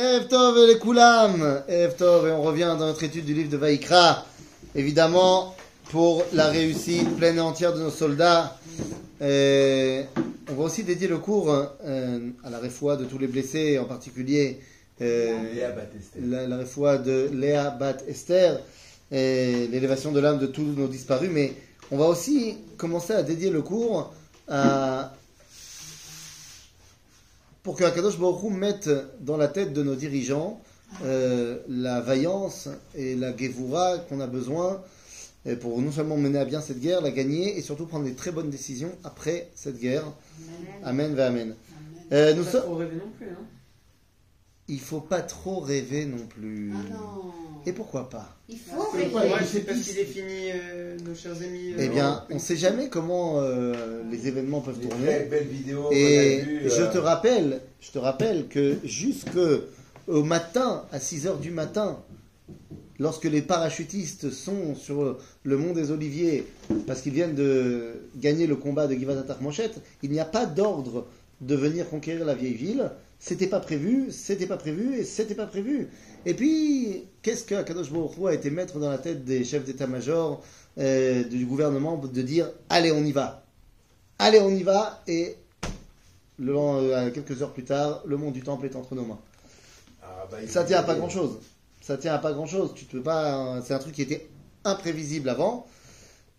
Ev Tov les Koulam, Ev Tov, et on revient dans notre étude du livre de Vaïkra, évidemment, pour la réussite pleine et entière de nos soldats. Et on va aussi dédier le cours euh, à la réfoua de tous les blessés, en particulier euh, la, la réfoua de Léa Bat Esther, et l'élévation de l'âme de tous nos disparus, mais on va aussi commencer à dédier le cours à pour que Akadosh Baruch Hu mette dans la tête de nos dirigeants euh, la vaillance et la gevura qu'on a besoin euh, pour non seulement mener à bien cette guerre, la gagner et surtout prendre des très bonnes décisions après cette guerre. Amen, ve amen. Euh, nous sommes- non plus, hein. Il faut pas trop rêver non plus. Ah non. Et pourquoi pas Il faut rêver. moi, c'est parce qu'il est fini, euh, nos chers amis. Eh euh, bien, en- on sait jamais comment euh, les événements peuvent tourner. très belles vidéos Et je euh, te rappelle, je te rappelle que jusque au matin, à 6 heures du matin, lorsque les parachutistes sont sur le mont des Oliviers, parce qu'ils viennent de gagner le combat de Givat Monchet, il n'y a pas d'ordre de venir conquérir la vieille ville. C'était pas prévu, c'était pas prévu et c'était pas prévu. Et puis, qu'est-ce que Akadosh Baruch a été mettre dans la tête des chefs d'état-major euh, du gouvernement de dire allez on y va, allez on y va et le, euh, quelques heures plus tard, le monde du temple est entre nos mains. ah, bah, Ça tient à pas grand chose. Ça tient à pas grand chose. Tu peux pas. C'est un truc qui était imprévisible avant.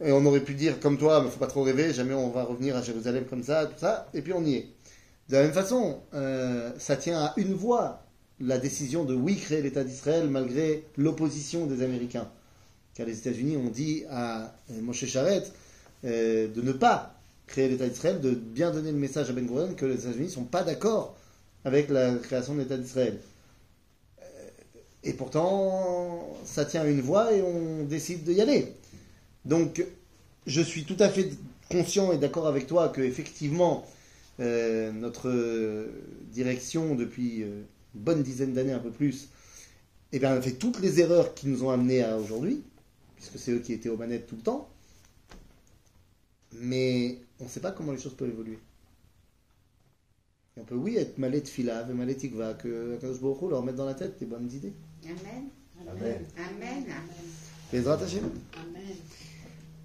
Et on aurait pu dire comme toi, mais faut pas trop rêver. Jamais on va revenir à Jérusalem comme ça, tout ça. Et puis on y est. De la même façon, euh, ça tient à une voix la décision de oui créer l'État d'Israël malgré l'opposition des Américains. Car les États-Unis ont dit à euh, Moshe Charette euh, de ne pas créer l'État d'Israël, de bien donner le message à Ben Gurion que les États-Unis ne sont pas d'accord avec la création de l'État d'Israël. Euh, Et pourtant, ça tient à une voix et on décide d'y aller. Donc, je suis tout à fait conscient et d'accord avec toi que effectivement, euh, notre euh, direction depuis euh, une bonne dizaine d'années, un peu plus, eh bien, a fait toutes les erreurs qui nous ont amenés à aujourd'hui, puisque c'est eux qui étaient aux manettes tout le temps. Mais on ne sait pas comment les choses peuvent évoluer. Et on peut, oui, être malé de fila, malé tikva, que Akadosh Baruch Hu leur mette dans la tête des bonnes idées. Amen. Amen. Amen. Bezrat Hashem. Amen.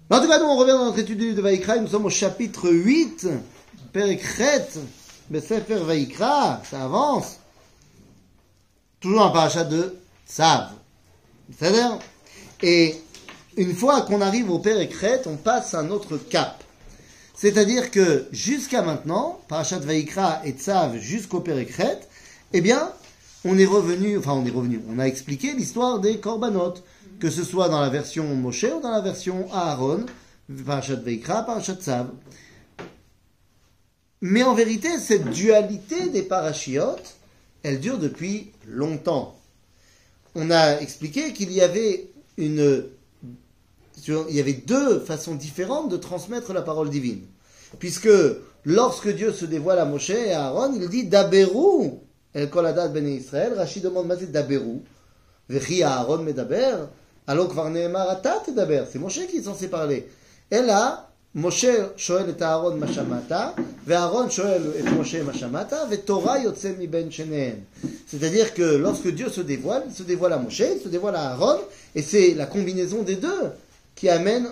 Mais En tout cas, nous, on revient dans notre étude du livre de Vaïkra. et Nous sommes au chapitre 8, Perikret, Besefer Vaïkra. Ça avance. Toujours un parachat de Tzav. C'est-à-dire Et une fois qu'on arrive au Perikret, on passe à un autre cap. C'est-à-dire que jusqu'à maintenant, parachat Vaïkra et Tzav jusqu'au Perikret, eh bien, on est revenu, enfin on est revenu, on a expliqué l'histoire des korbanot, que ce soit dans la version Moshe ou dans la version Aaron, Parashat Veikra, Parashat Tzav. Mais en vérité, cette dualité des parachiotes, elle dure depuis longtemps. On a expliqué qu'il y avait une il y avait deux façons différentes de transmettre la parole divine. Puisque lorsque Dieu se dévoile à Moshe et à Aaron, il dit Daberu El Koladat ben Israël. Rachid demande Mais c'est Daberu Vechi Aaron medaber. Alors Kvar Daber. C'est Moshe qui est censé parler. Et là, משה שואל את אהרון מה שמעת, ואהרון שואל את משה מה שמעת, ותורה יוצא מבין שניהם. C'est-à-dire que lorsque Dieu se dévoile, il se dévoile à Moshe, il se dévoile à Aaron, et c'est la combinaison des deux qui amène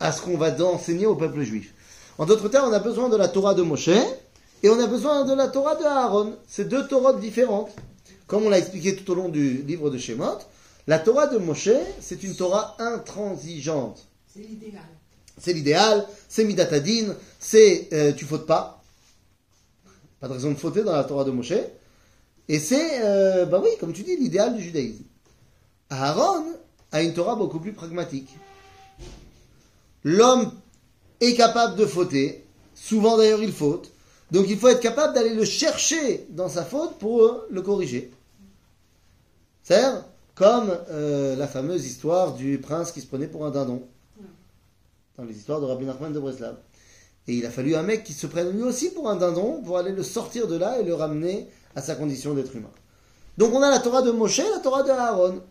à ce qu'on va enseigner au peuple juif. En d'autres termes, on a besoin de la Torah de Moshe, et on a besoin de la Torah de Aaron. C'est deux Torahs différentes. Comme on l'a expliqué tout au long du livre de Shemot, la Torah de Moshe, c'est une Torah intransigeante. C'est l'idéal. C'est l'idéal, c'est Midatadin, c'est euh, tu fautes pas. Pas de raison de fauter dans la Torah de Moshe. Et c'est, euh, bah oui, comme tu dis, l'idéal du judaïsme. Aaron a une Torah beaucoup plus pragmatique. L'homme est capable de fauter, souvent d'ailleurs il faute, donc il faut être capable d'aller le chercher dans sa faute pour euh, le corriger. C'est-à-dire, comme la fameuse histoire du prince qui se prenait pour un dindon dans les histoires de Rabbi Nachman de Breslav. Et il a fallu un mec qui se prenne lui aussi pour un dindon pour aller le sortir de là et le ramener à sa condition d'être humain. Donc on a la Torah de Moshe et la Torah de Aaron.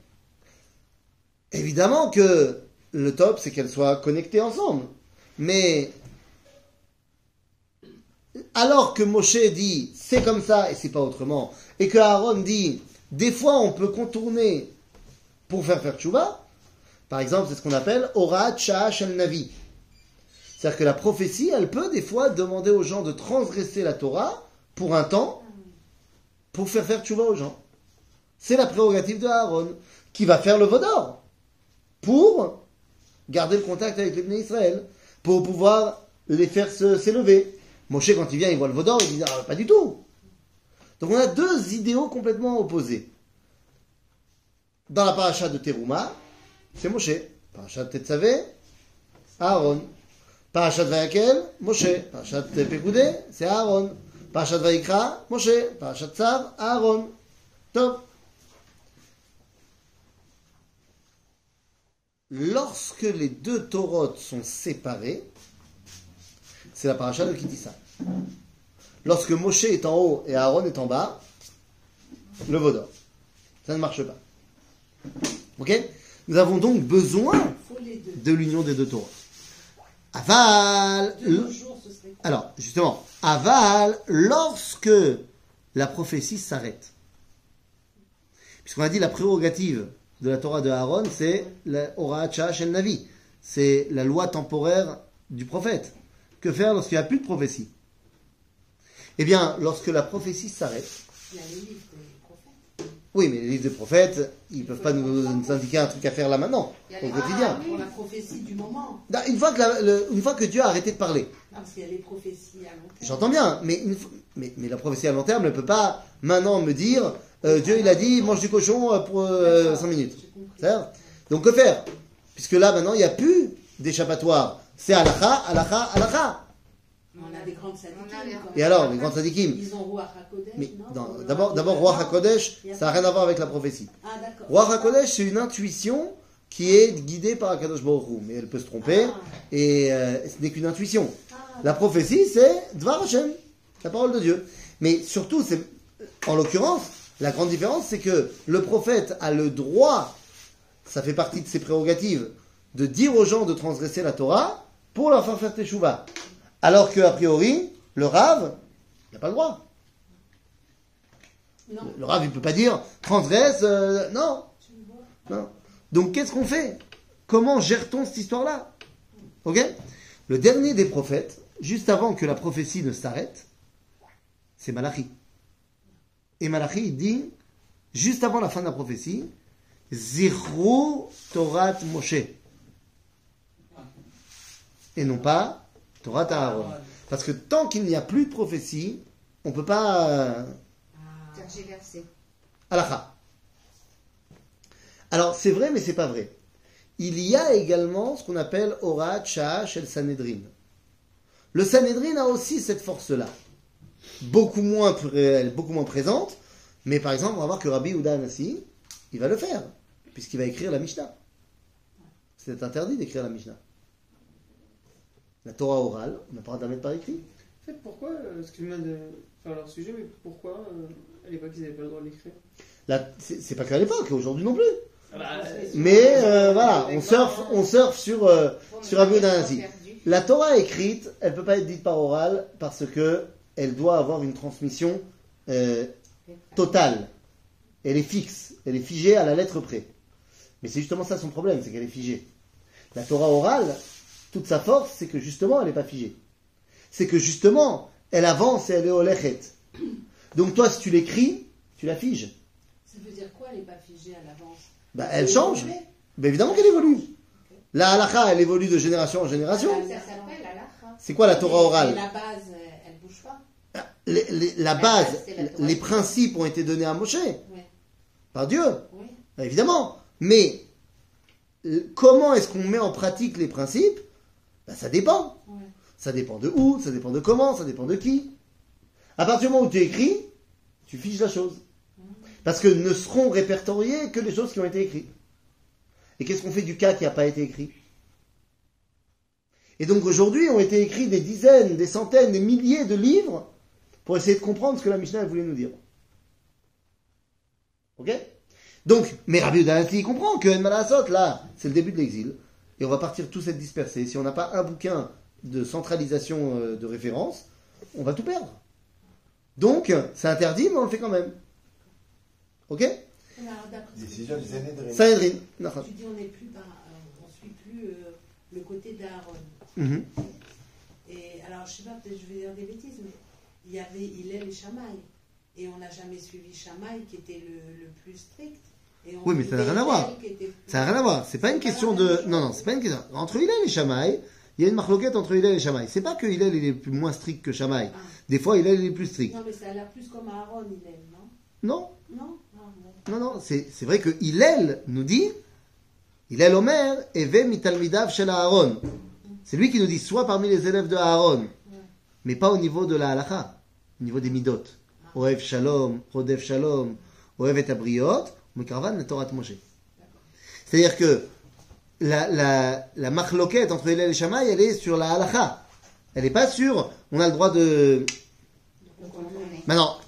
Évidemment que le top, c'est qu'elles soient connectées ensemble. Mais alors que Moshe dit c'est comme ça et c'est pas autrement, et que Aaron dit Des fois, on peut contourner pour faire faire tchouva. Par exemple, c'est ce qu'on appelle Orat Sha'ash Navi. C'est-à-dire que la prophétie, elle peut des fois demander aux gens de transgresser la Torah pour un temps, pour faire faire tchouva aux gens. C'est la prérogative de Aaron, qui va faire le vaudor pour garder le contact avec les Israël, pour pouvoir les faire s'élever. Moshe, quand il vient, il voit le vaudor, il dit ah, pas du tout. Donc on a deux idéaux complètement opposés. Dans la paracha de Teruma, c'est Moshe. Paracha de Tetzavé, Aaron. Paracha de Vayakel, Moshe. Paracha de Pekoudé, c'est Aaron. Paracha de Vayikra, Moshe. Paracha de Tzav, Aaron. Top. Lorsque les deux Torotes sont séparées, c'est la paracha de Kitissa. Lorsque Moshe est en haut et Aaron est en bas, le vaudor. Ça ne marche pas. Ok? Nous avons donc besoin de l'union des deux Torahs. Aval. Alors, justement, aval, lorsque la prophétie s'arrête. Puisqu'on a dit la prérogative de la Torah de Aaron, c'est la Horaat Sha'ash el Navi. C'est la loi temporaire du prophète. Que faire lorsqu'il n'y a plus de prophétie? Eh bien, lorsque la prophétie s'arrête, Il y a les livres des prophètes. Oui, mais les livres des prophètes, ils ne peuvent pas nous, nous indiquer un truc à faire là maintenant, au quotidien. Pour la prophétie du moment. Non, Une fois, que la- le- une fois que Dieu a arrêté de parler, Ah, parce qu'il y a les prophéties à long terme. J'entends bien, mais, une fois- mais, mais la prophétie à long terme ne peut pas maintenant me dire euh, Dieu il a dit mange du cochon euh, pour 5 minutes. Donc que faire? Puisque là maintenant il n'y a plus d'échappatoire. C'est halakha, halakha, halakha. On a des grandes sadikim. Et alors, les grands sadikim Ils ont Roi HaKodesh, d'abord, d'abord, Roi HaKodesh, ça n'a rien à voir avec la prophétie. Ah, d'accord. Roi HaKodesh, c'est une intuition qui est guidée par Akadosh Baruch Hu, mais elle peut se tromper, Ah. et euh, ce n'est qu'une intuition. Ah, La prophétie, c'est Dvar Hashem, la parole de Dieu. Mais surtout, c'est, en l'occurrence, la grande différence, c'est que le prophète a le droit, ça fait partie de ses prérogatives, de dire aux gens de transgresser la Torah pour leur faire faire teshuva. Alors que, a priori, le Rav n'a pas le droit. non. Le Rav, il peut pas dire transgresse, euh, non. Donc qu'est-ce qu'on fait? Comment gère-t-on cette histoire-là? Ok? Le dernier des prophètes, juste avant que la prophétie ne s'arrête, c'est Malachi. Et Malachi il dit, juste avant la fin de la prophétie, Zichru Torat Moshe. Et non pas Torat Aaron. Parce que tant qu'il n'y a plus de prophétie, on ne peut pas... euh. Halakha. Alors, c'est vrai, mais c'est pas vrai. Il y a également ce qu'on appelle Horat Sha'ash el Sanhedrin. Le Sanhedrin a aussi cette force-là. Beaucoup moins, beaucoup moins présente, mais par exemple, on va voir que Rabbi Uda Anassi, il va le faire, puisqu'il va écrire la Mishnah. C'est interdit d'écrire la Mishnah. La Torah orale, on n'a pas le droit de la mettre par écrit. En fait, pourquoi, excuse-moi de faire leur sujet, mais pourquoi euh, à l'époque ils n'avaient pas le droit de l'écrire c'est pas qu'à l'époque, aujourd'hui non plus. ah bah, Mais euh, voilà, on surfe, on surfe sur, euh, Bon, sur Anassi. perdus. La Torah écrite, elle peut pas être dite par oral parce que elle doit avoir une transmission euh, totale. Elle est fixe, elle est figée à la lettre près. Mais c'est justement ça son problème, c'est qu'elle est figée. La Torah orale, toute sa force, c'est que justement, elle n'est pas figée. C'est que justement, elle avance et elle est olechet. Donc toi, si tu l'écris, tu la figes. Ça veut dire quoi, elle n'est pas figée à l'avance? Bah, elle change. Ben évidemment qu'elle évolue. La halakha, elle évolue de génération en génération. Ça s'appelle halakha. C'est quoi la Torah Et orale? la base, euh, elle bouge pas. Les- les- La La base, la les principes ont été donnés à Moshe Ouais. par Dieu, Oui. évidemment. Mais euh, comment est-ce qu'on met en pratique les principes? Ben, Ça dépend. Ouais. Ça dépend de où, ça dépend de comment, ça dépend de qui. À partir du moment où tu écris, tu fiches la chose. Parce que ne seront répertoriées que les choses qui ont été écrites. Et qu'est-ce qu'on fait du cas qui n'a pas été écrit? Et donc aujourd'hui ont été écrits des dizaines, des centaines, des milliers de livres pour essayer de comprendre ce que la Mishnah voulait nous dire. Ok? Donc, mais Rabbi Udanati comprend que Malasot, là, c'est le début de l'exil, et on va partir tous être dispersés. Si on n'a pas un bouquin de centralisation euh, de référence, on va tout perdre. Donc, c'est interdit, mais on le fait quand même. Ok? Décision tu du dis, Sanhedrin. Tu dis on n'est plus par, euh, on suit plus euh, le côté d'Aaron. Mhm. Et alors, je sais pas, peut-être je vais dire des bêtises, mais il y avait Hillel et Shamaï. Et on n'a jamais suivi Shamaï qui était le, le plus strict. Oui, mais ça n'a rien à voir. Ça n'a rien à voir. C'est pas une question de. Non, non, c'est pas une question. Entre Hillel et Shamaï, il y a une marloquette entre Hillel et Shamaï. C'est pas que Hillel il est plus moins strict que Shamaï. Ah. Des fois, Hillel il est plus strict. Non, mais ça a l'air plus comme Aaron, Hillel, non? Non, Non? Ah, bon. non, non. C'est c'est vrai que Hillel nous dit Hillel Omer, Eve mitalmidav shel Aaron. C'est lui qui nous dit soit parmi les élèves de Aaron, mais pas au niveau de la halacha, au niveau des midot. Oev shalom, Rodev shalom, Oev et abriot, Mekarvan le Torah Moshe. C'est-à-dire que la, la, la marloquette entre Hillel et Shammai, elle est sur la halacha. Elle n'est pas sur, on a le droit de... Maintenant,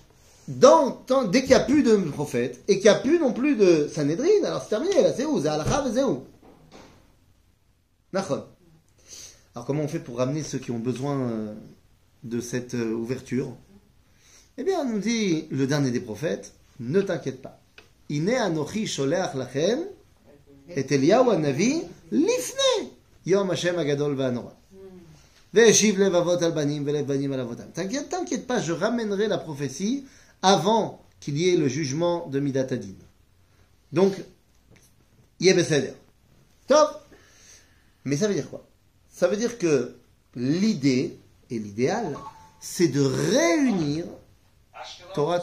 dès qu'il n'y a plus de prophète, et qu'il n'y a plus non plus de Sanhedrin, alors c'est terminé, là, c'est où? C'est halacha, c'est où? Nachon. Alors comment on fait pour ramener ceux qui ont besoin euh, de cette euh, ouverture? Eh bien, on nous dit le dernier des prophètes, ne t'inquiète pas. Ine anochi sholeach lachem et Eliyahu anavi lifne yom Hashem agadol va'anora. Ve'eshiv lev avot al banim ve'lev banim al avotam. T'inquiète, t'inquiète pas, je ramènerai la prophétie avant qu'il y ait le jugement de Midat Hadin. Donc, Yebeseder. Top Mais ça veut dire quoi? Ça veut dire que l'idée et l'idéal, c'est de réunir Torah.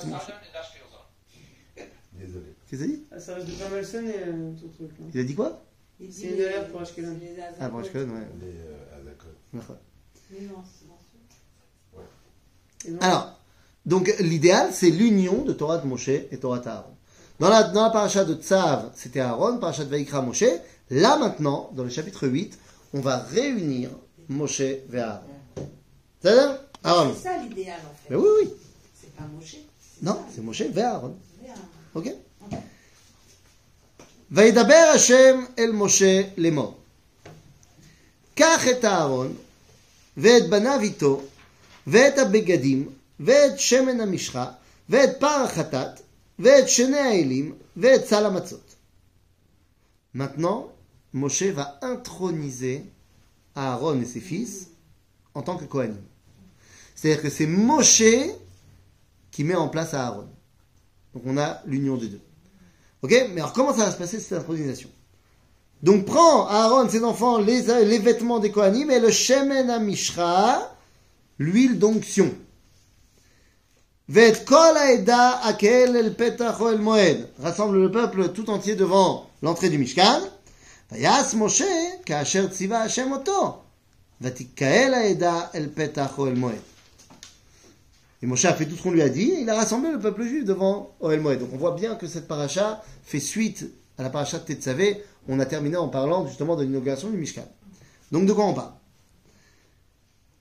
Qu'est-ce qu'il a dit Ah, ça reste de pas mal sonner, euh, ton truc. là. Il a dit quoi Il dit C'est une alerte pour Ashkelon. Ah, pour Ashkelon, ouais. Les euh, Azakot. Mais non, c'est mensuel. Et non, Alors, donc l'idéal, c'est l'union de Torah de Moshe et Torah de Aaron. Dans la, dans la paracha de Tzav, c'était Aaron, paracha de Vaikra, Moshe. Là, maintenant, dans le chapitre 8, on va réunir Moshe et Aaron. C'est ça Aaron. C'est ça l'idéal en fait. Mais oui, oui. C'est pas Moshe. Non, c'est Moshe et Aaron. Ok וידבר השם אל משה לאמור. קח את אהרון ואת בניו איתו ואת הבגדים ואת שמן המשחה ואת פר החטאת ואת שני האלים ואת סל המצות. Maintenant, Moshe va introniser Aaron et ses fils en tant que Kohanim. C'est-à-dire que c'est Moshe qui met en place Aaron. Donc on a l'union des deux. Ok? Mais alors comment ça va se passer cette intronisation? Donc prends Aaron, ses enfants, les, les vêtements des Kohanim et le Shemen Amishra, l'huile d'onction. Rassemble le peuple tout entier devant l'entrée du Mishkan. Vayas Moshe kaasher tziva Hashem oto. Vatikael haeda el petach el moed. Et Moshe a fait tout ce qu'on lui a dit, et il a rassemblé le peuple juif devant Oel Moed. Donc on voit bien que cette paracha fait suite à la paracha de Tetzavé. On a terminé en parlant justement de l'inauguration du Mishkan. Donc de quoi on parle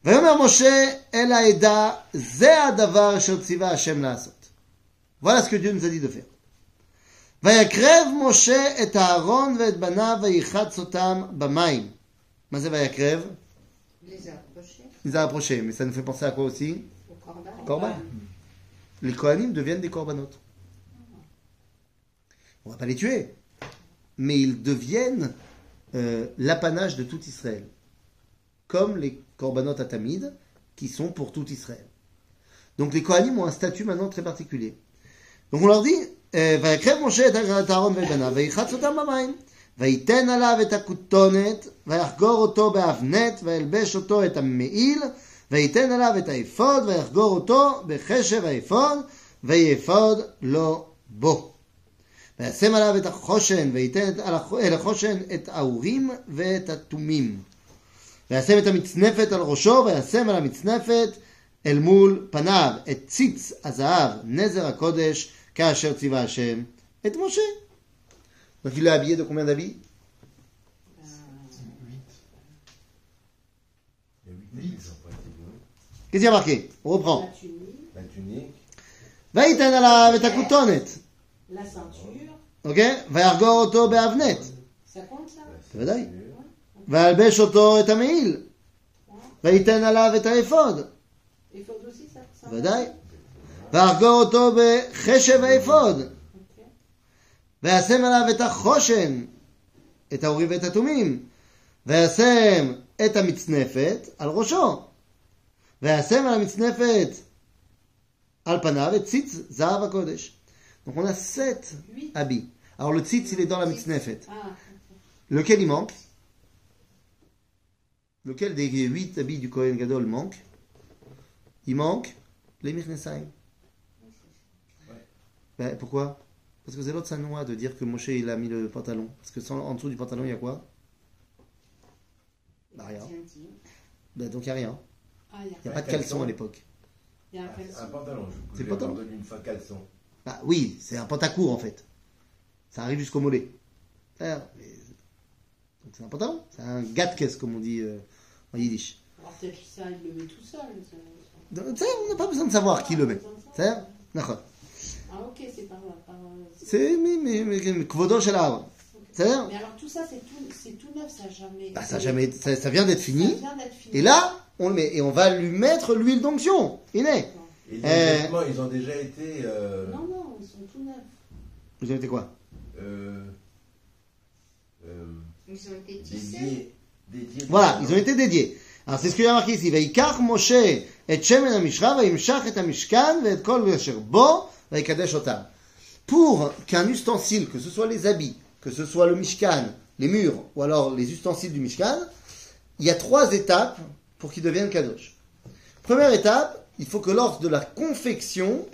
ויאמר משה אל העדה, זה הדבר אשר ציווה השם לעשות. Voilà ce que Dieu nous a dit de faire. ויקרב משה את אהרון ואת בניו ויחץ אותם במים. מה זה ויקרב? Les approcher Il les a approchés, mais ça nous fait penser à quoi aussi au corban. Corban. Les Kohanim deviennent des Korbanot. On va pas les tuer, mais ils deviennent euh, l'apanage de tout Israël. Comme les Korbanot Atamid, qui sont pour tout Israël. Donc les Kohanim ont un statut maintenant très particulier. Donc on leur dit, ויקרב משה את אהרון ואת בניו, ויחץ אותם במים. וייתן עליו את הכותונת, ויחגור אותו באבנת, וילבש אותו את המעיל, וייתן עליו את האפוד, ויחגור אותו בחשב האפוד, ויפוד לו בו. וישם עליו את החושן, וייתן הח- אל החושן את האורים ואת התומים. וישם את המצנפת על ראשו, וישם על המצנפת אל מול פניו את ציץ הזהב, נזר הקודש, כאשר ציווה השם את משה. Donc il l'a habillé de combien d'habits a huit. Qu'est-ce qu'il y a marqué On reprend. La tunique, La tunique, וייתן עליו את הכותונת, la ceinture, אוקיי? וירגור אותו באבנת, ça compte ça בוודאי. וילבש אותו את המעיל, וייתן עליו את האפוד, Il faut aussi ça, ça בוודאי. וירגור אותו בחשב האפוד, Ok. וישם עליו את החושן, את האורים ואת התומים, וישם את המצנפת על ראשו, Al panav et tzitz zahav hakodesh. Donc on a sept habits. Alors le tzitz, il est dans la mitznefet. Lequel il manque? Lequel des huit habits du Kohen Gadol manque? Il manque les Mirnesaim. Ouais. Ben, pourquoi? Parce que c'est l'autre sanois de dire que Moshe il a mis le pantalon. Parce que sans, en dessous du pantalon, il y a quoi? Ben, Rien. Ben, donc il n'y a rien ah, il y a, Il n'y a pas de caleçon à l'époque. il y a un pantalon, je C'est pantalon. pardonner une fois caleçon. Bah oui, c'est un pantacourt en fait. Ça arrive jusqu'au mollet. Ah, mais- Donc c'est un pantalon. C'est un gatkes comme on dit euh, en yiddish. Alors peut-être que ça, il le met tout seul. Donc, on n'a pas besoin de savoir qui le met. Comme ça. C'est D'accord. Ah ok, c'est par là. par- C'est mais mais mais kvodo shel. C'est Mais alors tout ça, c'est tout, c'est tout neuf, ça jamais. Bah ça jamais ça, ça vient d'être Ça fini. vient d'être fini. Et là, on le met et on va lui mettre l'huile d'onction. Il est. Euh, ils ont déjà été. Euh, non, non, ils sont tout neufs. Ils ont été quoi? Euh, ils ont été dédiés. voilà, ils ont été dédiés. Alors c'est ce qu'il y a marqué ici. Veikach Moshe et Shemen Amishra, Veimshach et Amishkan, et Kol Vesher Bo, Veikadesh Otam. Pour qu'un ustensile, que ce soit les habits, que ce soit le Mishkan, les murs, ou alors les ustensiles du Mishkan, il y a trois étapes pour qu'ils deviennent kadosh. Première étape, il faut que lors de la confection,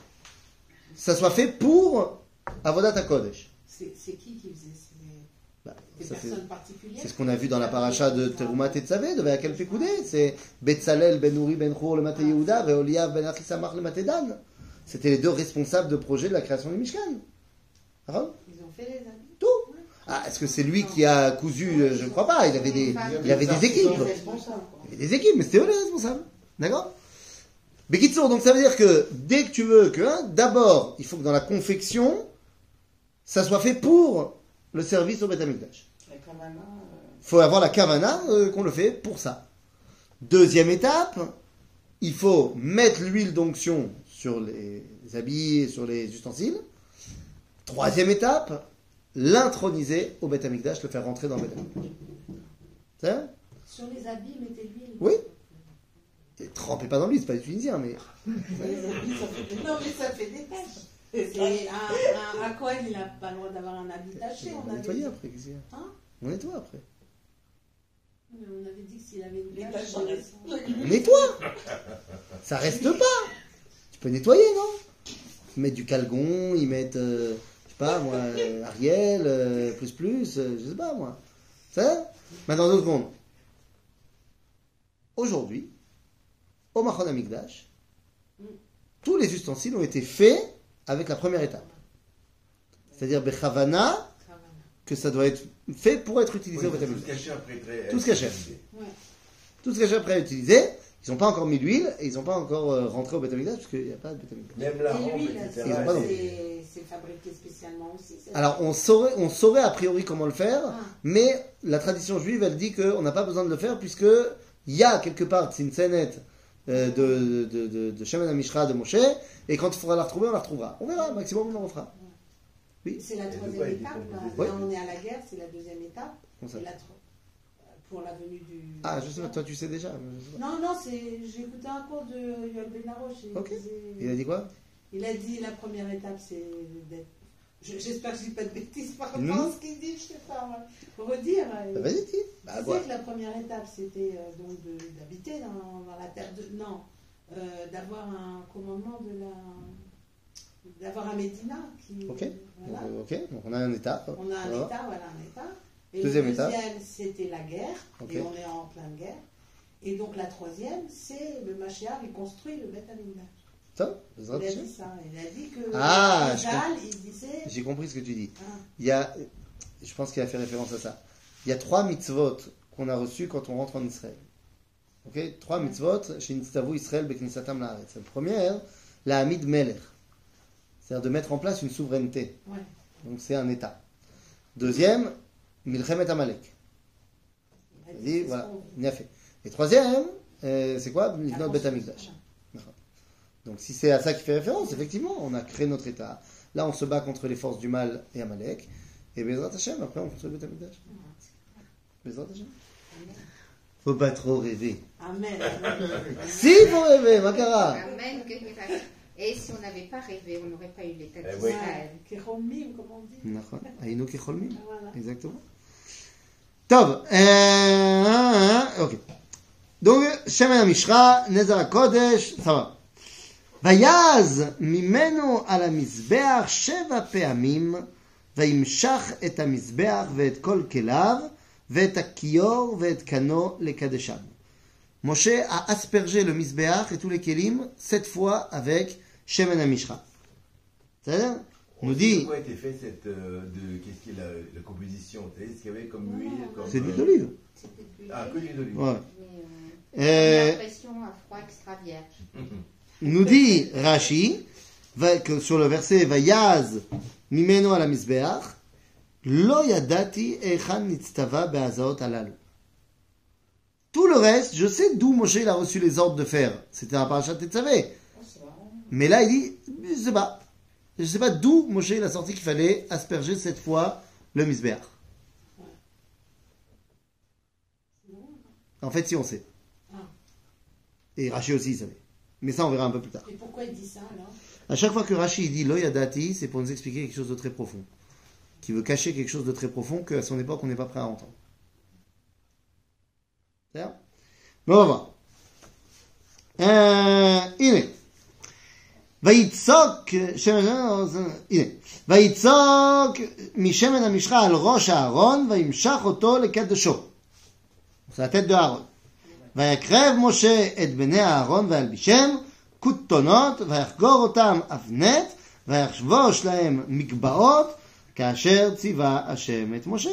ça soit fait pour Avodat HaKodesh. C'est qui qui faisait ces- Bah, ça, c'est- personnes particulières? c'est ce qu'on a vu dans la paracha de Teruma Tetzavé, de Vayakel Pekoudé. C'est Betzalel ben Uri ben le Mate Yehuda et Oliav ben le Mate Dan. C'était les deux responsables de projet de la création du Mishkan. Ils ont fait les. Ah, est-ce que c'est lui qui a cousu euh, Je ne crois pas. Il avait des, il avait des équipes. Il y avait des équipes, mais c'était eux les responsables. D'accord? Bekitsour, donc ça veut dire que dès que tu veux que, hein, d'abord, il faut que dans la confection, ça soit fait pour le service au Beth Amikdash. La Kavana, euh, faut avoir la kavana euh, qu'on le fait pour ça. Deuxième étape, il faut mettre l'huile d'onction sur les habits et sur les ustensiles. Troisième étape, l'introniser au Beth Amikdash, le faire rentrer dans le Beth Amikdash. C'est Sur les habits, mettez l'huile. Oui. Et trempez pas dans l'huile, c'est pas du tunisien, mais Non, mais ça fait des taches. Et un, un, un Cohen, il n'a pas le droit d'avoir un habit taché. on avait, dit, après. Hein? On nettoie après. mais on avait dit que s'il avait une tache. On nettoie Ça reste pas Tu peux nettoyer, non? Ils mettent du calgon, ils mettent, euh, sais pas moi, euh, Ariel, euh, plus plus, euh, je sais pas moi. Ça Maintenant, deux secondes. Aujourd'hui, au Machon Amikdash, tous les ustensiles ont été faits avec la première étape. C'est-à-dire Bechavana, que ça doit être fait pour être utilisé Oui, au tout Amikdash. caché après. Tout se caché. Ouais. Tout ce que j'ai après utilisé, ils n'ont pas encore mis l'huile et ils n'ont pas encore euh, rentré au Beth Amikdash parce qu'il n'y a pas de Beth Amikdash. Même la Et rampe, etc. C'est fabriqué spécialement aussi. Alors on saurait, on saurait a priori comment le faire, Ah. mais la tradition juive elle dit qu'on n'a pas besoin de le faire puisque il y a quelque part Tzinsenet euh, de, de, de, de Shemen HaMishra de Moshe et quand il faudra la retrouver on la retrouvera. On verra, maximum on la refera. C'est la troisième étape. Là, on est à la guerre, c'est la deuxième étape. Et la tro- pour la venue du. Ah je sais pas, toi tu sais déjà. pas. Non, non, c'est j'ai écouté un cours de Yoel Benaroche. il disait- Il a dit quoi? Il a dit la première étape, c'est d'être. je- J'espère que je dis pas de bêtises par rapport à ce qu'il dit, je sais pas. Faut redire. euh, Bah, Vas-y, dis. Bah, il quoi disait que la première étape, c'était euh, donc d'habiter dans, dans la terre de. Non, euh, d'avoir un commandement de la. d'avoir un Médina qui. Ok. Voilà. Ok, donc on a un état. On a un Voilà. État, voilà un État. Et Deuxième étape. deuxième, c'était la guerre. Et on est en pleine guerre. Et donc la troisième, c'est le Machéar, il construit le Beth. Ça, Il a dit ça. Il a dit que Ah, je il disait. J'ai compris ce que tu dis. Ah, Il y a, je pense qu'il a fait référence à ça. Il y a trois mitzvot qu'on a reçus quand on rentre en Israël. Ok? Trois mitzvot chez Nitztavu Israël Beknisatam Laaretz. La première, la Hamid Melech. C'est-à-dire de mettre en place une souveraineté. ouais. Donc c'est un État. Deuxième, Milchemet Amalek. dit, voilà, Niafé. Et troisième, euh, c'est quoi? Livnot Bet Amigdash. Donc si c'est à ça qui fait référence, effectivement, on a créé notre État. Là, on se bat contre les forces du mal et Amalek. Et Bezrat Hashem, après, on construit le Bet Amigdash. Ah, Bezrat Hashem. Faut pas trop rêver. Amen. si, faut rêver, Makara. Amen. Et si on n'avait pas rêvé, on n'aurait pas eu l'état eh d'Israël. Kecholmim, comme on dit. Aïnou Kecholmim. Exactement. טוב, אה, אוקיי. donc, שמן המשחה, נזר הקודש, סבבה. ויעז ממנו על המזבח שבע פעמים, וימשך את המזבח ואת כל כליו, ואת הכיור ואת קנו לקדשם. Moshe a aspergé le misbéach et tous les kélim sept fois avec Shemen Amishra. C'est-à-dire, on nous dit, Pourquoi a été fait cette. euh, de, Qu'est-ce qui est la, la composition? Tu sais, ce qu'il y avait comme huile comme, c'est l'huile euh, d'olive. L'huile. Ah, que l'huile d'olive. Ouais. Mais, euh, Euh, l'impression à froid extra vierge. nous dit Rashi que sur le verset Vayaz mimeno al mizbeach lo yadati echan nitztava be'azaot alalu. Tout le reste, je sais d'où Moshe il a reçu les ordres de faire. C'était un parachat Tetzavé. Mais là, il dit, je sais pas. Je ne sais pas d'où Moshe la a sorti qu'il fallait asperger cette fois le misbéach. En fait, si on sait. Ah. Et Rashi aussi, il savait. Mais ça, on verra un peu plus tard. Et pourquoi il dit ça alors? À chaque fois que Rashi dit Loyadati, c'est pour nous expliquer quelque chose de très profond. Qui veut cacher quelque chose de très profond qu'à son époque, on n'est pas prêt à entendre. C'est Mais on va voir. Euh. ויצוק, שמן, הנה. ויצוק משמן המשחה על ראש אהרון וימשך אותו לקדשו. זה לתת באהרון. ויקרב משה את בני אהרון וילבישם כותונות ויחגור אותם אבנט ויחבוש להם מגבעות כאשר ציווה השם את משה.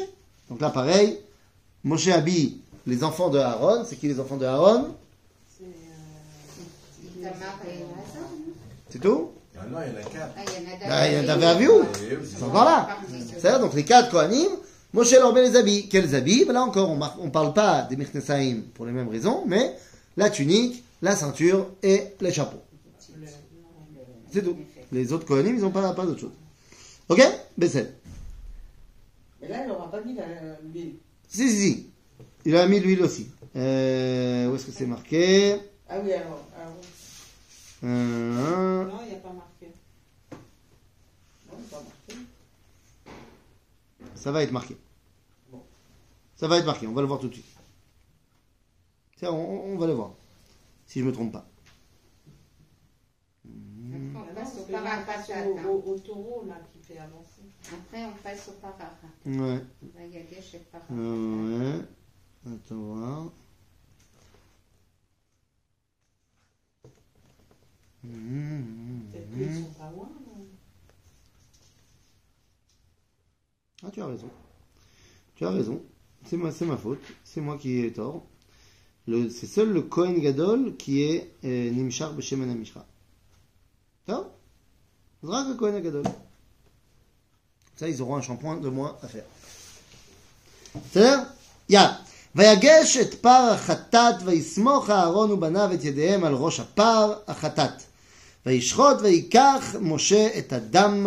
Donc là pareil, Moshe habille les enfants de Aaron. C'est qui les enfants de Aaron c'est. non tout Ah non, il y en a quatre. Ah, il y en a Ah, il y en a d'abord. David Avihu. Et eux, c'est C'est encore là. C'est-à-dire donc les quatre Kohanim, Moshe leur met les habits. Quels habits Ben Là encore, on ne parle pas des Mirnesaïm pour les mêmes raisons, mais la tunique, la ceinture et les chapeaux. C'est tout. Les autres Kohanim, ils n'ont pas, pas d'autre chose. Ok? Bessel. Mais là, il n'aura pas mis la- l'huile. Si, si, si. Il a mis l'huile aussi. Euh, où est-ce que c'est marqué? Ah oui, alors. alors Euh, Non, il n'y a pas marqué. non, c'est pas marqué. Ça va être marqué. Ça va être marqué, on va le voir tout de suite. Tiens, on, on va le voir. Si je me trompe pas. Après, on passe au passe parachatat. au, au, au taureau là qui fait avancer. Après, on passe au parara. Ouais. Vayagesh et parara. Euh, ouais. Attends voir. Peut-être qu'ils sont pas loin. non Ah, tu as raison. Tu as raison. C'est moi, c'est ma faute. C'est moi qui ai tort. Le- C'est seul le Kohen Gadol qui est euh, Nimshar Beshemen Amishra. Ça C'est vrai que le Kohen Gadol. Ça, ils auront un shampoing de moins à faire. בסדר? יאללה. ויגש את פר החטאת ויסמוך אהרון ובניו את ידיהם על ראש הפר החטאת. וישחוט ויקח משה את הדם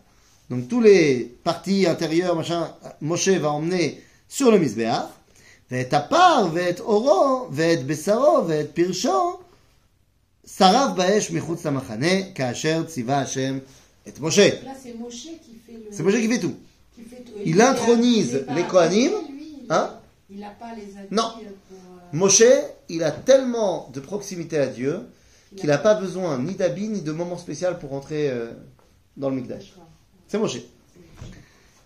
Donc tous les parties intérieures, machin, Moshe va emmener sur le Mizbeach. Ve'et apar, ve'et oro, ve'et besaro, ve'et pirsho, sarav baesh michutz machane, ka'asher tziva Hashem et Moshe. C'est Moshe qui fait. C'est Moshe qui fait tout. Il, intronise les Kohanim. Hein? Non. Moshe, il a tellement de proximité à Dieu qu'il n'a pas besoin ni d'habits ni de moments spécial pour entrer euh, dans le Mikdash. D'accord. C'est Moshe.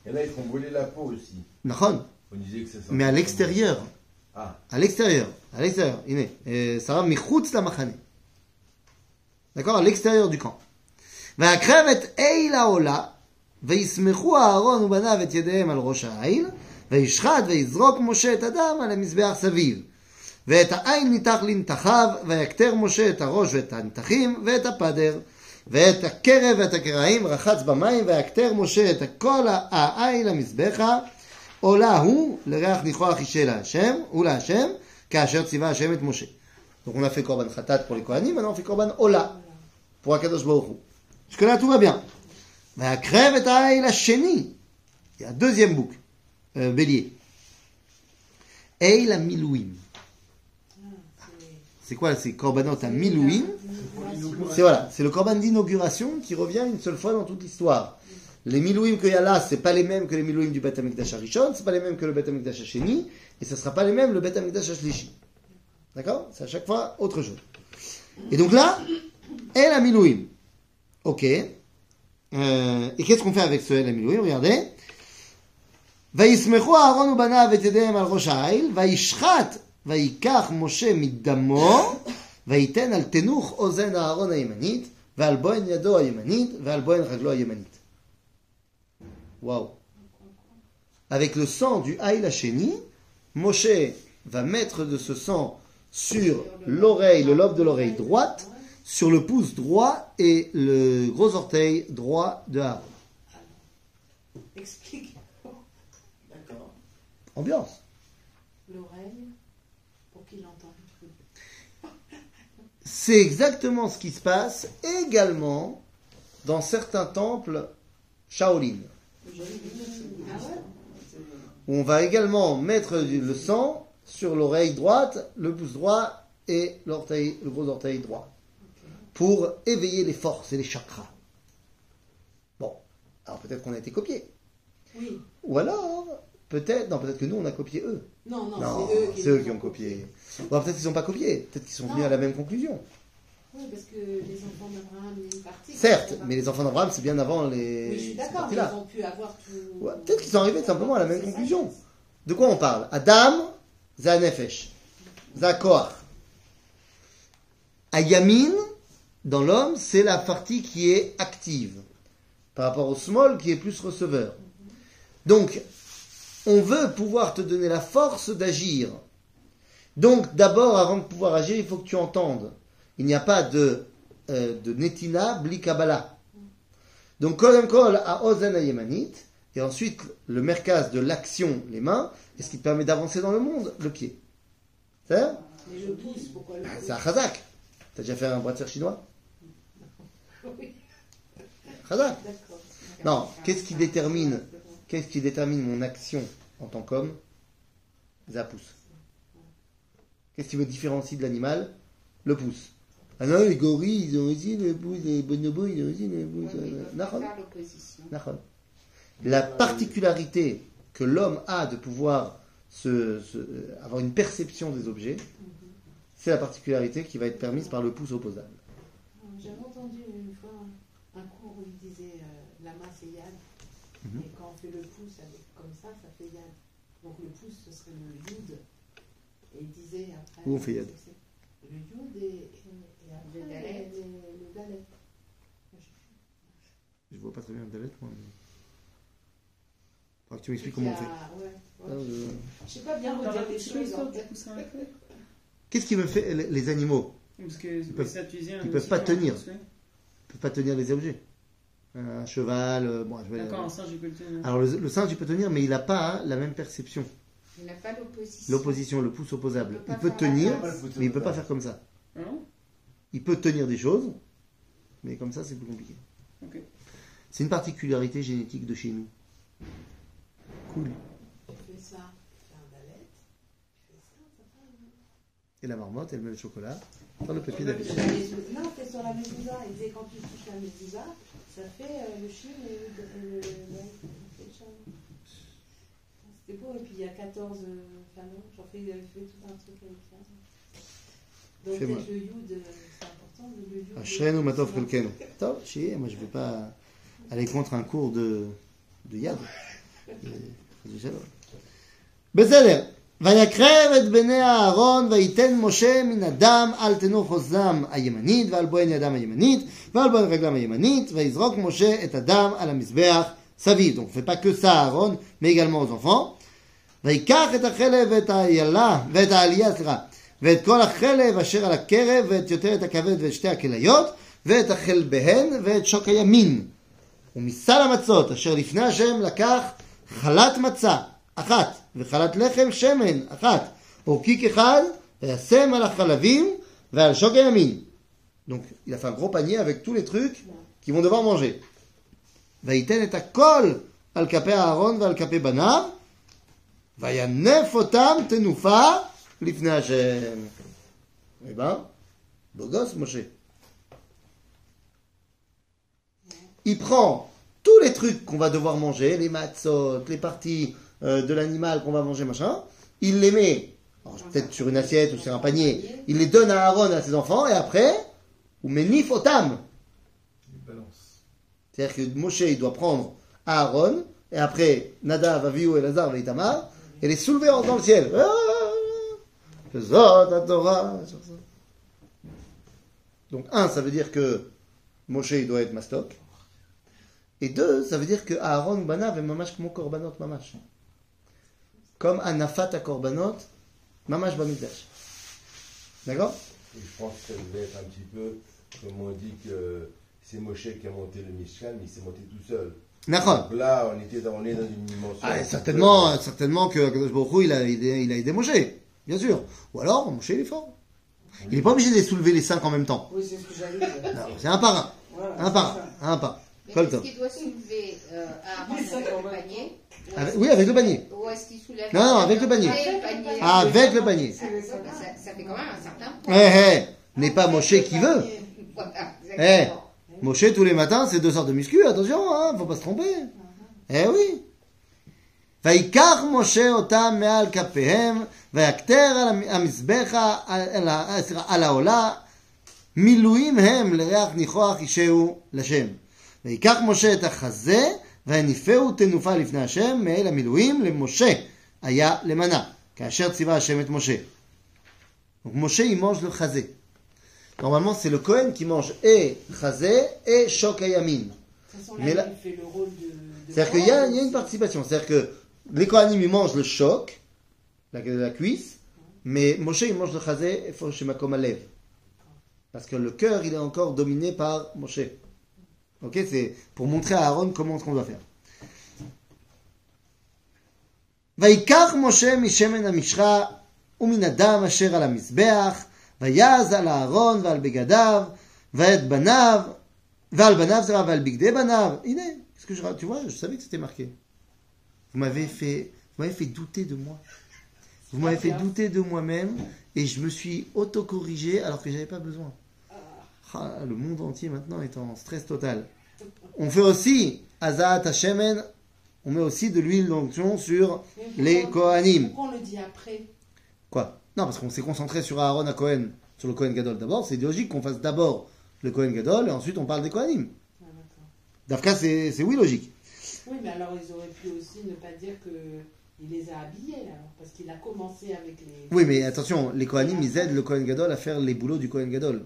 Et là, ils font brûler la peau aussi. Nahon. On disait que ça sentait Mais à bon. l'extérieur. Ah, À l'extérieur. À l'extérieur. Iné. Et ça va michutz la machane. D'accord À l'extérieur du camp. והקרב את איל העולה, וישמחו אהרון ובניו את ידיהם על ראש העיל, וישחט ויזרוק משה את הדם על המזבח סביב. ואת העין ניתח לנתחיו, ויקטר משה את הראש ואת הנתחים, ואת הפדר. ואת הקרב ואת הקרעים רחץ במים, ויקטר משה את כל העין למזבחה, עולה הוא לריח ניחוח אישה להשם, הוא להשם, כאשר ציווה השם את משה. Donc on a fait korban khatat pour les Kohanim, maintenant on fait korban ola pour Akadosh Baruch Hu. Jusque-là tout va bien. והקרב את העיל השני, il y a un deuxième bouc, euh, bélier. עיל המילואים. C'est quoi C'est korbanot à milouim. C'est voilà, c'est le korban d'inauguration qui revient une seule fois dans toute l'histoire. Les milouim qu'il y a là, c'est pas les mêmes que les milouim du Bet Amikdash Harishon, c'est pas les mêmes que le Bet Amikdash Hasheni, et ce sera pas les mêmes le Bet Amikdash Hashlishi. D'accord C'est à chaque fois autre chose. Et donc là, El Amilouim. Ok. Euh, et qu'est-ce qu'on fait avec ce El Amilouim Regardez. וישמחו אהרון ובניו את ידיהם על ראש העיל, וישחט, ויקח משה מדמו, וייתן על תנוך אוזן אהרון הימנית, ועל בוהן ידו הימנית, ועל בוהן רגלו הימנית. Waouh. Avec le sang du Haïl Hasheni, Moshe va mettre de ce sang sur l'oreille, le lobe de l'oreille droite, sur le pouce droit et le gros orteil droit de Aaron. Explique D'accord. Ambiance. l'oreille C'est exactement ce qui se passe également dans certains temples Shaolin, on va également mettre le sang sur l'oreille droite, le pouce droit et l'orteil, le gros orteil droit, pour éveiller les forces et les chakras. Bon, alors peut-être qu'on a été copié. Oui. Ou alors, peut-être, non, peut-être que nous on a copié eux. Non, non, Non, c'est eux qui, c'est eux qui ont copié. Peut-être qu'ils n'ont pas copié, peut-être qu'ils sont venus à la même conclusion. Oui, parce que les enfants d'Abraham, une partie. Certes, mais les enfants d'Abraham, c'est bien avant les. Je suis d'accord, ils ont pu avoir tout. Ouais, peut-être qu'ils sont arrivés simplement à la même ça. conclusion. De quoi on parle? Adam, Zanefesh, Zakoach. Ayamin, dans l'homme, c'est la partie qui est active, par rapport au small qui est plus receveur. Donc, on veut pouvoir te donner la force d'agir. Donc, d'abord, avant de pouvoir agir, il faut que tu entendes. Il n'y a pas de, euh, de netina bli kabbalah. Donc, kodem kol à ozen yemanit, et ensuite le merkaz de l'action, les mains, et ce qui te permet d'avancer dans le monde, le pied. C'est ça Mais le pouce, pourquoi le Ah, pouce C'est un chazak. T'as déjà fait un bras de fer chinois? Oui, Chazak. Non, qu'est-ce qui détermine, qu'est-ce qui détermine mon action en tant qu'homme? Un pouce. Qu'est-ce qui me différencie de l'animal? Le pouce. Ah non, les gorilles, ils ont aussi le pouce, les bonobos, ils ont aussi le pouce. Oui. La particularité que l'homme a de pouvoir se, se- avoir une perception des objets, c'est la particularité qui va être permise par le pouce opposable. J'avais entendu une fois un cours où il disait euh, la masse est yad. Le pouce avec, comme ça, ça fait yad. Donc le pouce, ce serait le yud. Et il disait après. Où on fait yad Le yud et, et, après Le dalet. le, le dalet. Je vois pas très bien le dalet, moi. mais- Faudra que tu m'expliques comment on fait. ouais, Ah, ouais. euh, Je sais pas bien redire petite choses. en fait. Qu'est-ce qui me fait les, les animaux? Parce que peuvent- tu disais, ils un peuvent pas tenir. ouais. Ils peuvent pas tenir les objets. Un cheval, euh, bon, je vais- D'accord, un singe, il peut le tenir. Alors le, le singe, il peut tenir, mais il n'a pas hein, la même perception. Il n'a pas l'opposition. L'opposition, le pouce opposable. Il peut Il tenir, mais il peut pas faire comme ça. Ah non? Il peut tenir des choses, mais comme ça, c'est plus compliqué. C'est une particularité génétique de chez nous. Cool. Et la marmotte, elle met le chocolat dans le papier Dans le d'habitude. La mezouza- Non, c'est sur la mezouza. Il disait quand tu touches la mezouza, ça fait euh, le chien et le. et le- ouais, ça fait le chat. C'était beau, et puis il y a 14 euh, fanons. J'en fais, j'avais fait tout un truc avec ça. Donc Fais-moi. peut-être le youd, euh, c'est important, mais le youd. Ashrenu matov kelkenu. Top, chier, moi je vais pas aller contre un cours de, de yad. Euh, חס ושלום. בסדר. ויקרב את בני אהרון ויתן משה מן הדם על תנוך עוזם הימנית ועל בוהן ידם הימנית ועל בוהן רגלם הימנית ויזרוק משה את הדם על המזבח סביב. Donc, on fait pas que ça à Aaron, mais également aux enfants. ויקח את החלב ואת האיילה, ואת העלייה, סליחה, ואת כל החלב אשר על הקרב, ואת יותר את הכבד ואת שתי הכליות, ואת החלביהן ואת שוק הימין. ומסל המצות אשר לפני השם לקח חלת מצה אחת, וחלת לחם שמן אחת, אורקיק אחד, וישם על החלבים ועל שוק הימין. Donc, il a fait un gros panier avec tous les trucs qu'ils vont devoir manger. וייתן את הכל על כפי אהרון ועל כפי בניו, וינף אותם תנופה לפני השם. Eh ben, beau gosse, Moshe. Il prend tous les trucs qu'on va devoir manger, les matzot, les parties euh, de l'animal qu'on va manger, machin, il les met, peut-être sur une assiette ou sur un panier, il les donne à Aaron et à ses enfants, et après, ou menif otam. C'est-à-dire que Moshe, il doit prendre Aaron, et après, Nadav, Avihu, Elazar, et Itamar, et les soulever en- dans le ciel. Ah. Donc, un, ça veut dire que Moshe, il doit être mastok. Et deux, ça veut dire que Aaron Banav est mamash comme korbanot mamash. Comme Anafat à korbanot, mamash bamikdash. D'accord? Et je pense que ça devait être un petit peu, comme on dit que c'est Moshe qui a monté le Mishkan, mais il s'est monté tout seul. D'accord. Là, on, était dans, on est dans une dimension. Ah, certainement, peu- certainement que Baruch Hu, il a aidé, il a aidé Moshe, bien sûr. Ou alors, Moshe, il est fort. Il n'est pas obligé de les soulever les cinq en même temps. Oui, c'est ce que j'allais dire. Non, c'est un par un. Voilà, Un par un. Un par Mais Pas le est-ce temps. qu'il doit soulever euh, le panier Avec- est-ce Oui, avec le panier. Ou est-ce qu'il soulève Non, non, avec le panier. Avec le panier. Avec le panier. Ah, ça, ça- ça fait quand même un certain Eh, poids. eh, n'est pas Moshe qui veut. Voilà, Eh, exactement. Moshe, tous les matins, c'est deux heures de muscu, attention, hein, faut pas se tromper. Eh oui. ויקח משה אותם מעל כפיהם, ויקטר על המ- המזבח, על ה- סליחה, על העולה, מילואים הם לריח ניחוח אישהו לשם. ויקח משה את החזה, והניפהו תנופה לפני השם, מאל המילואים למשה היה למנה, כאשר ציווה השם את משה. Donc Moshe, il mange le chazé. Normalement, c'est le Kohen qui mange et chazé et shok hayamin. De toute façon, Mais là, là- il fait le rôle de. de C'est-à-dire qu'il y, a- rôle. il y a une participation. C'est-à-dire que les Kohanim, ils mangent le choc, la, la cuisse, mais Moshe, il mange le chazé, il faut chez Makom Alev. Parce que le cœur, il est encore dominé par Moshe. Ok C'est pour montrer à Aaron comment ce qu'on doit faire. ויקח משה משמן המשחה ומן הדם אשר על המזבח, ויז על אהרון ועל בגדיו, ואת בניו, ועל בניו זה ועל בגדי בניו. הנה, ce que je, tu vois, je savais que c'était marqué. Vous m'avez fait, vous m'avez fait douter de moi. Vous m'avez fait douter de moi-même et je me suis autocorrigé alors que j'avais pas besoin. Ah, le monde entier maintenant est en stress total. On fait aussi Azat Hashemen, on met aussi de l'huile d'onction sur les Kohanim. Pourquoi on le dit après? Quoi? Non, parce qu'on s'est concentré sur Aaron à Cohen, sur le Cohen Gadol d'abord. C'est logique qu'on fasse d'abord le Cohen Gadol et ensuite on parle des Kohanim. Ah, d'accord. D'Afka, c'est c'est oui logique. Oui, mais alors ils auraient pu aussi ne pas dire que il les a habillés alors, parce qu'il a commencé avec les. Oui, mais attention, les Kohanim, ils aident le Kohen Gadol à faire les boulots du Kohen Gadol.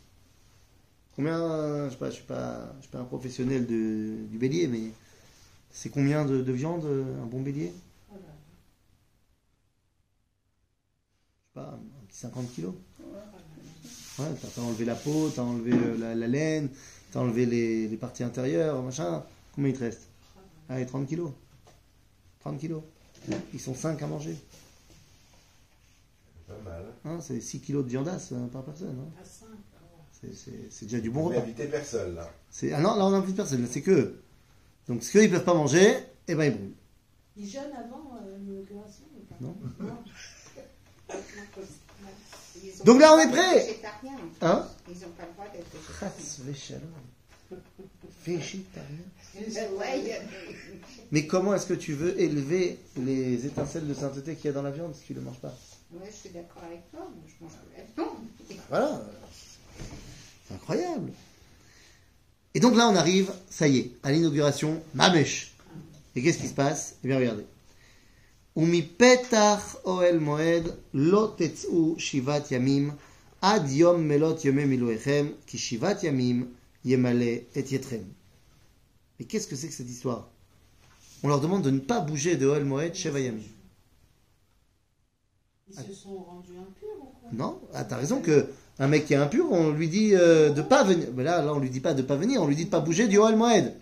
Combien, je sais pas, je suis pas, je suis pas un professionnel de- du bélier, mais c'est combien de, de viande un bon bélier? Voilà. Je sais pas, un petit 50 kilos. Ouais, t'as enlevé la peau, t'as enlevé euh, la, la laine, t'as enlevé les, les parties intérieures, machin. Combien il te reste? Allez, 30 kilos. 30 kilos. Ils sont 5 à manger. Pas mal. Hein, c'est 6 kilos de viandasse hein, par personne. hein. C'est- déjà du bon On repas. invité personne là. Ah non, là on n'invite personne, c'est que eux. Donc ce qu'ils peuvent pas manger, eh ben ils brûlent. Il jeûne avant euh, l'inauguration ou pas? Non. Ils Donc là, on est prêt. Hein? Ils n'ont pas le droit d'être végétariens. Végétarien. Des- Mais comment est-ce que tu veux élever les étincelles de sainteté qu'il y a dans la viande si tu ne le manges pas? Ouais, je suis d'accord avec toi, mais je mange la viande. Voilà. Incroyable. Et donc là, on arrive, ça y est, à l'inauguration, Mamesh. Et qu'est-ce qui se passe? Eh bien, regardez. Moed shivat yamim ad yom melot yamim et. Mais qu'est-ce que c'est que cette histoire? On leur demande de ne pas bouger de oel moed sheva yamim. Ils se sont rendus impurs ou quoi? Non, ah, t'as raison que un mec qui est impur, on lui dit euh, de pas venir. Mais là, là, on lui dit pas de pas venir, on lui dit de pas bouger du Oel Moed.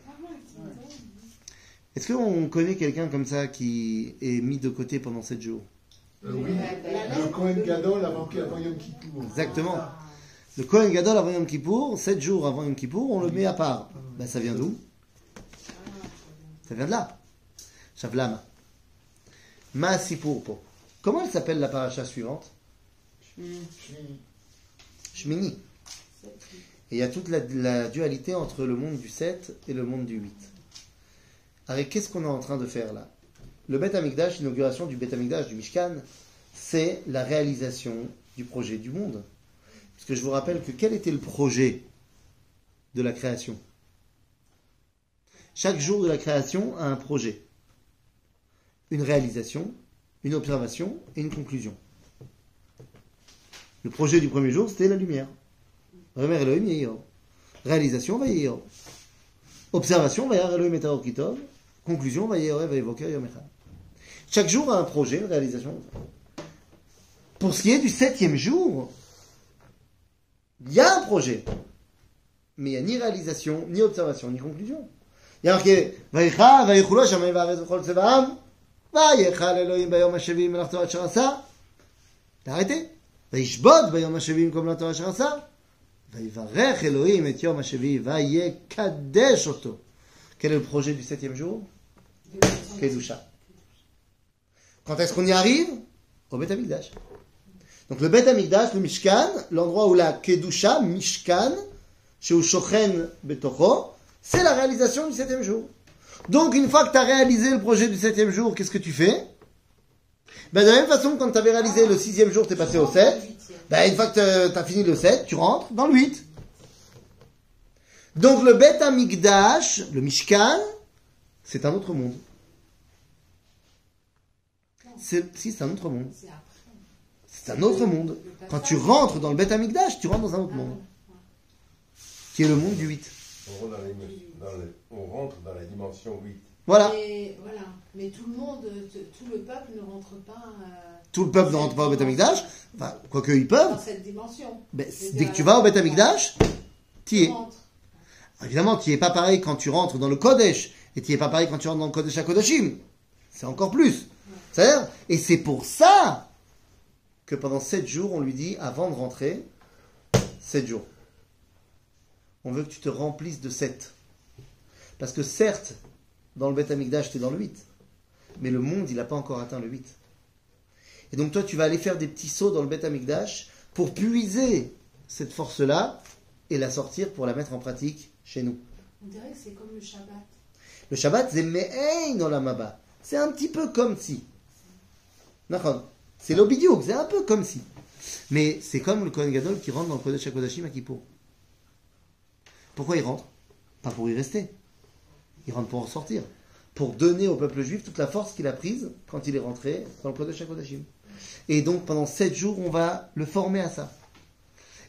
Est-ce qu'on connaît quelqu'un comme ça qui est mis de côté pendant 7 jours? Euh, oui. Le de- Gadol avant, avant Yom Kippour. Exactement. Le Kohen Gadol avant Yom Kippour, 7 jours avant Yom Kippour, on le met à part. Ben, ça vient d'où? Ça vient de là. Shavlam. Maasipur po. Comment elle s'appelle la paracha suivante Shmini. Et il y a toute la, la dualité entre le monde du 7 et le monde du 8. Alors, qu'est-ce qu'on est en train de faire là? Le Beth Amikdash, l'inauguration du Beth Amikdash, du Mishkan, c'est la réalisation du projet du monde. Puisque je vous rappelle que quel était le projet de la création? Chaque jour de la création a un projet, une réalisation, une observation et une conclusion. Le projet du premier jour, c'était la lumière. Remer Elohim. Réalisation, va Yehio. Observation, va Elohim et. Conclusion, va Yehio, va évoquer. Chaque jour a un projet, une réalisation. Pour ce qui est du septième jour, il y a un projet. Mais il n'y a ni réalisation, ni observation, ni conclusion. Il y a marqué, Tzevaam, Vaïchal Elohim Bayom HaShavim Melach Torah Asher Asa. T'as arrêté וישבות ביום השביעי במקום לתורה אשר עשה, ויברך אלוהים את יום השביעי, ויקדש אותו. Quel est le projet du septième jour Kedusha. Quand est-ce qu'on y arrive Au Beth Amikdash. Donc le Beth Amikdash, le Mishkan, l'endroit où la Kedusha, Mishkan, chez Ushochen Betocho, c'est la réalisation du septième jour. Donc une fois que tu as réalisé le projet du septième jour, qu'est-ce que tu fais? Ben, De la même façon, quand tu avais réalisé le sixième jour, tu es passé au 7. Ben, une fois que tu as fini le 7, tu rentres dans le 8. Donc le Beth Amikdash, le Mishkan, c'est un autre monde. Si, c'est un autre monde. C'est un autre monde. Quand tu rentres dans le Beth Amikdash, tu rentres dans un autre monde. Qui est le monde du 8. On rentre dans, les- dans le- on rentre dans la dimension 8. Voilà. Mais, voilà. Mais tout le monde, tout le peuple ne rentre pas euh, Tout le peuple ne rentre pas au Beth Amikdash. Enfin, quoique ils peuvent. dans cette dimension. Ben, dès que tu vas au Beth Amikdash, tu es. Évidemment, tu n'y es pas pareil quand tu rentres dans le Kodesh, et tu n'y es pas pareil quand tu rentres dans le Kodesh à Kodashim. C'est encore plus. C'est-à-dire, et c'est pour ça que pendant sept jours, on lui dit, avant de rentrer, sept jours. On veut que tu te remplisses de sept. Parce que certes, dans le Beth Amikdash, tu es dans le 8. Mais le monde, il n'a pas encore atteint le 8. Et donc toi, tu vas aller faire des petits sauts dans le Beth Amikdash pour puiser cette force-là et la sortir pour la mettre en pratique chez nous. On dirait que c'est comme le Shabbat. Le Shabbat, c'est Me'ein Olamaba. C'est un petit peu comme si. C'est l'obidiouk, c'est un peu comme si. Mais c'est comme le Kohen Gadol qui rentre dans le Kodesh HaKodashim à Kippour. Pourquoi il rentre Pas pour y rester. Il rentre pour en sortir. Pour donner au peuple juif toute la force qu'il a prise quand il est rentré dans le Kodesh HaKodashim. Et donc pendant sept jours, on va le former à ça.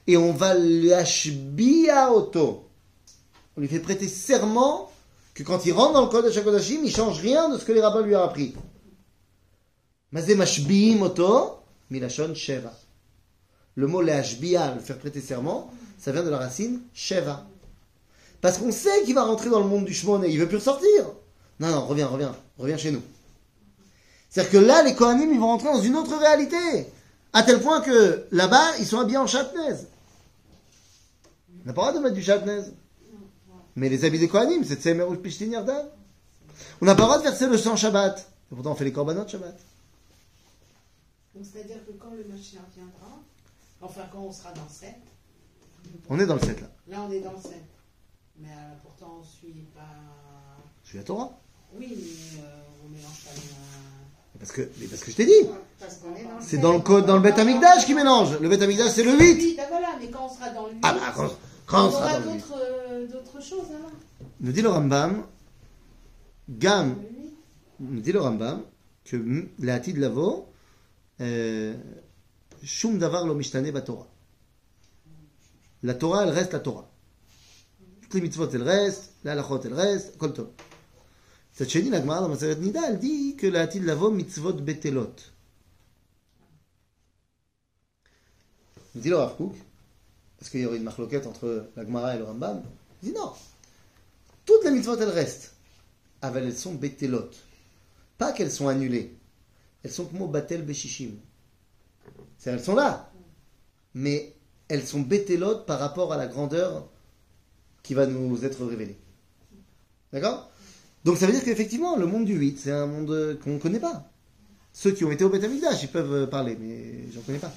Et on va l'ashbia auto. On lui fait prêter serment que quand il rentre dans le Kodesh HaKodashim, il change rien de ce que les rabbins lui ont appris. Le mot leashbia, le faire prêter serment, ça vient de la racine sheva. Parce qu'on sait qu'il va rentrer dans le monde du Shmon et il veut plus ressortir. Non, non, reviens, reviens, reviens chez nous. C'est-à-dire que là, les Kohanim, ils vont rentrer dans une autre réalité. À tel point que là-bas, ils sont habillés en chatnaise. On n'a pas le droit de mettre du chatnaise. Mais les habits des Kohanim, c'est Tsemer ou Pishtin Yardan. On n'a pas le droit de verser le sang Shabbat. Et pourtant, on fait les korbanot Shabbat. Donc c'est-à-dire que quand le Mashiach viendra, Enfin, quand on sera dans le 7. On est dans le 7 là. Là, on est dans le 7. Mais euh, pourtant, on suit pas. Je suis la Torah. Oui, mais euh, on mélange pas les. Parce que, mais parce que je t'ai dit. C'est dans le code, dans le Beth Amikdash qui mélange. Le Beth Amikdash c'est le 8. Oui, ben voilà, mais quand on sera dans le 8, Ah bah quand, quand on on sera aura dans le 8. d'autres euh, d'autres choses alors. Nous dit le Rambam, Gam, nous dit le Rambam, que m- la Hatid Lavo, Shum Davar lo mishtane Torah. La Torah, elle reste la Torah. Toutes les mitzvot, elles restent, la halachot, elles restent, kol tov. Cette la Gemara dans Maseret Nida, elle dit que la Hatid Lavo, mitzvot betelot. Nous dit le Rav parce qu'il y aurait une marloquette entre la Gemara et le Rambam, il dit non. Toutes les mitzvot, elles restent. Ah, ben, elles sont betelot. Pas qu'elles sont annulées. Elles sont comme batel beshishim. C'est elles sont là. Mais elles sont betelot par rapport à la grandeur qui va nous être révélée. D'accord Donc ça veut dire qu'effectivement, le monde du 8, c'est un monde euh, qu'on ne connaît pas. Ceux qui ont été au Beth Amikdash, ils peuvent euh, parler, mais j'en connais pas.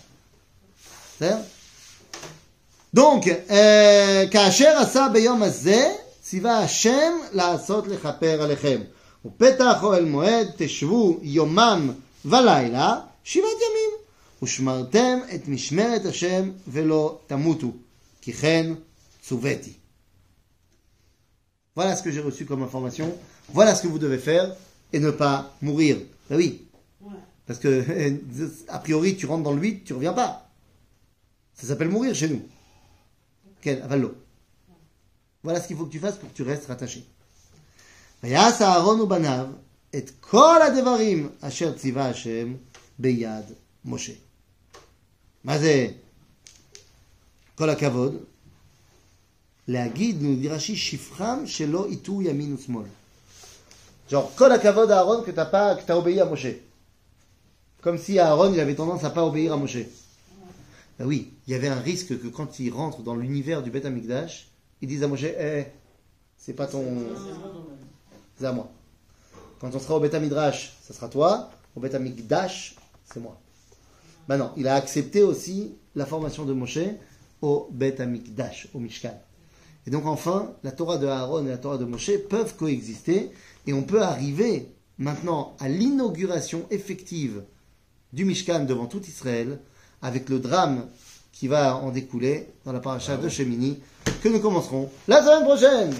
C'est donc, euh, כאשר עשה ביום הזה, ציווה השם לעשות לכפר עליכם. ופתח אוהל מועד תשבו יומם ולילה שבעת ימים. ושמרתם את משמרת השם ולא תמותו. כי כן צוויתי. Voilà ce que j'ai reçu comme information. Voilà ce que vous devez faire et ne pas mourir. Ben oui, Ouais. parce que a priori tu rentres dans le 8, tu reviens pas. Ça s'appelle mourir chez nous. Quel avalo. Voilà ce qu'il faut que tu fasses pour que tu restes rattaché. ויעש אהרון ובניו את כל הדברים אשר ציווה השם ביד משה. מה זה כל הכבוד? להגיד, nous dit Rashi, שפחם שלא יטו ימין ושמאל. Genre, כל הכבוד à Aaron que t'as pas, que t'as obéi à Moshe. Comme si Aaron, il avait tendance à pas obéir à Moshe. Ben oui, il y avait un risque que quand il rentre dans l'univers du Beth Amikdash, ils disent à Moshe, eh, c'est pas ton, c'est à moi. Quand on sera au Beth Midrash, ça sera toi. Au Beth Amikdash, c'est moi. Maintenant, il a accepté aussi la formation de Moshe au Beth Amikdash, au Mishkan. Et donc enfin, la Torah de Aaron et la Torah de Moshe peuvent coexister et on peut arriver maintenant à l'inauguration effective du Mishkan devant tout Israël avec le drame qui va en découler dans la paracha de Shemini que nous commencerons la semaine prochaine.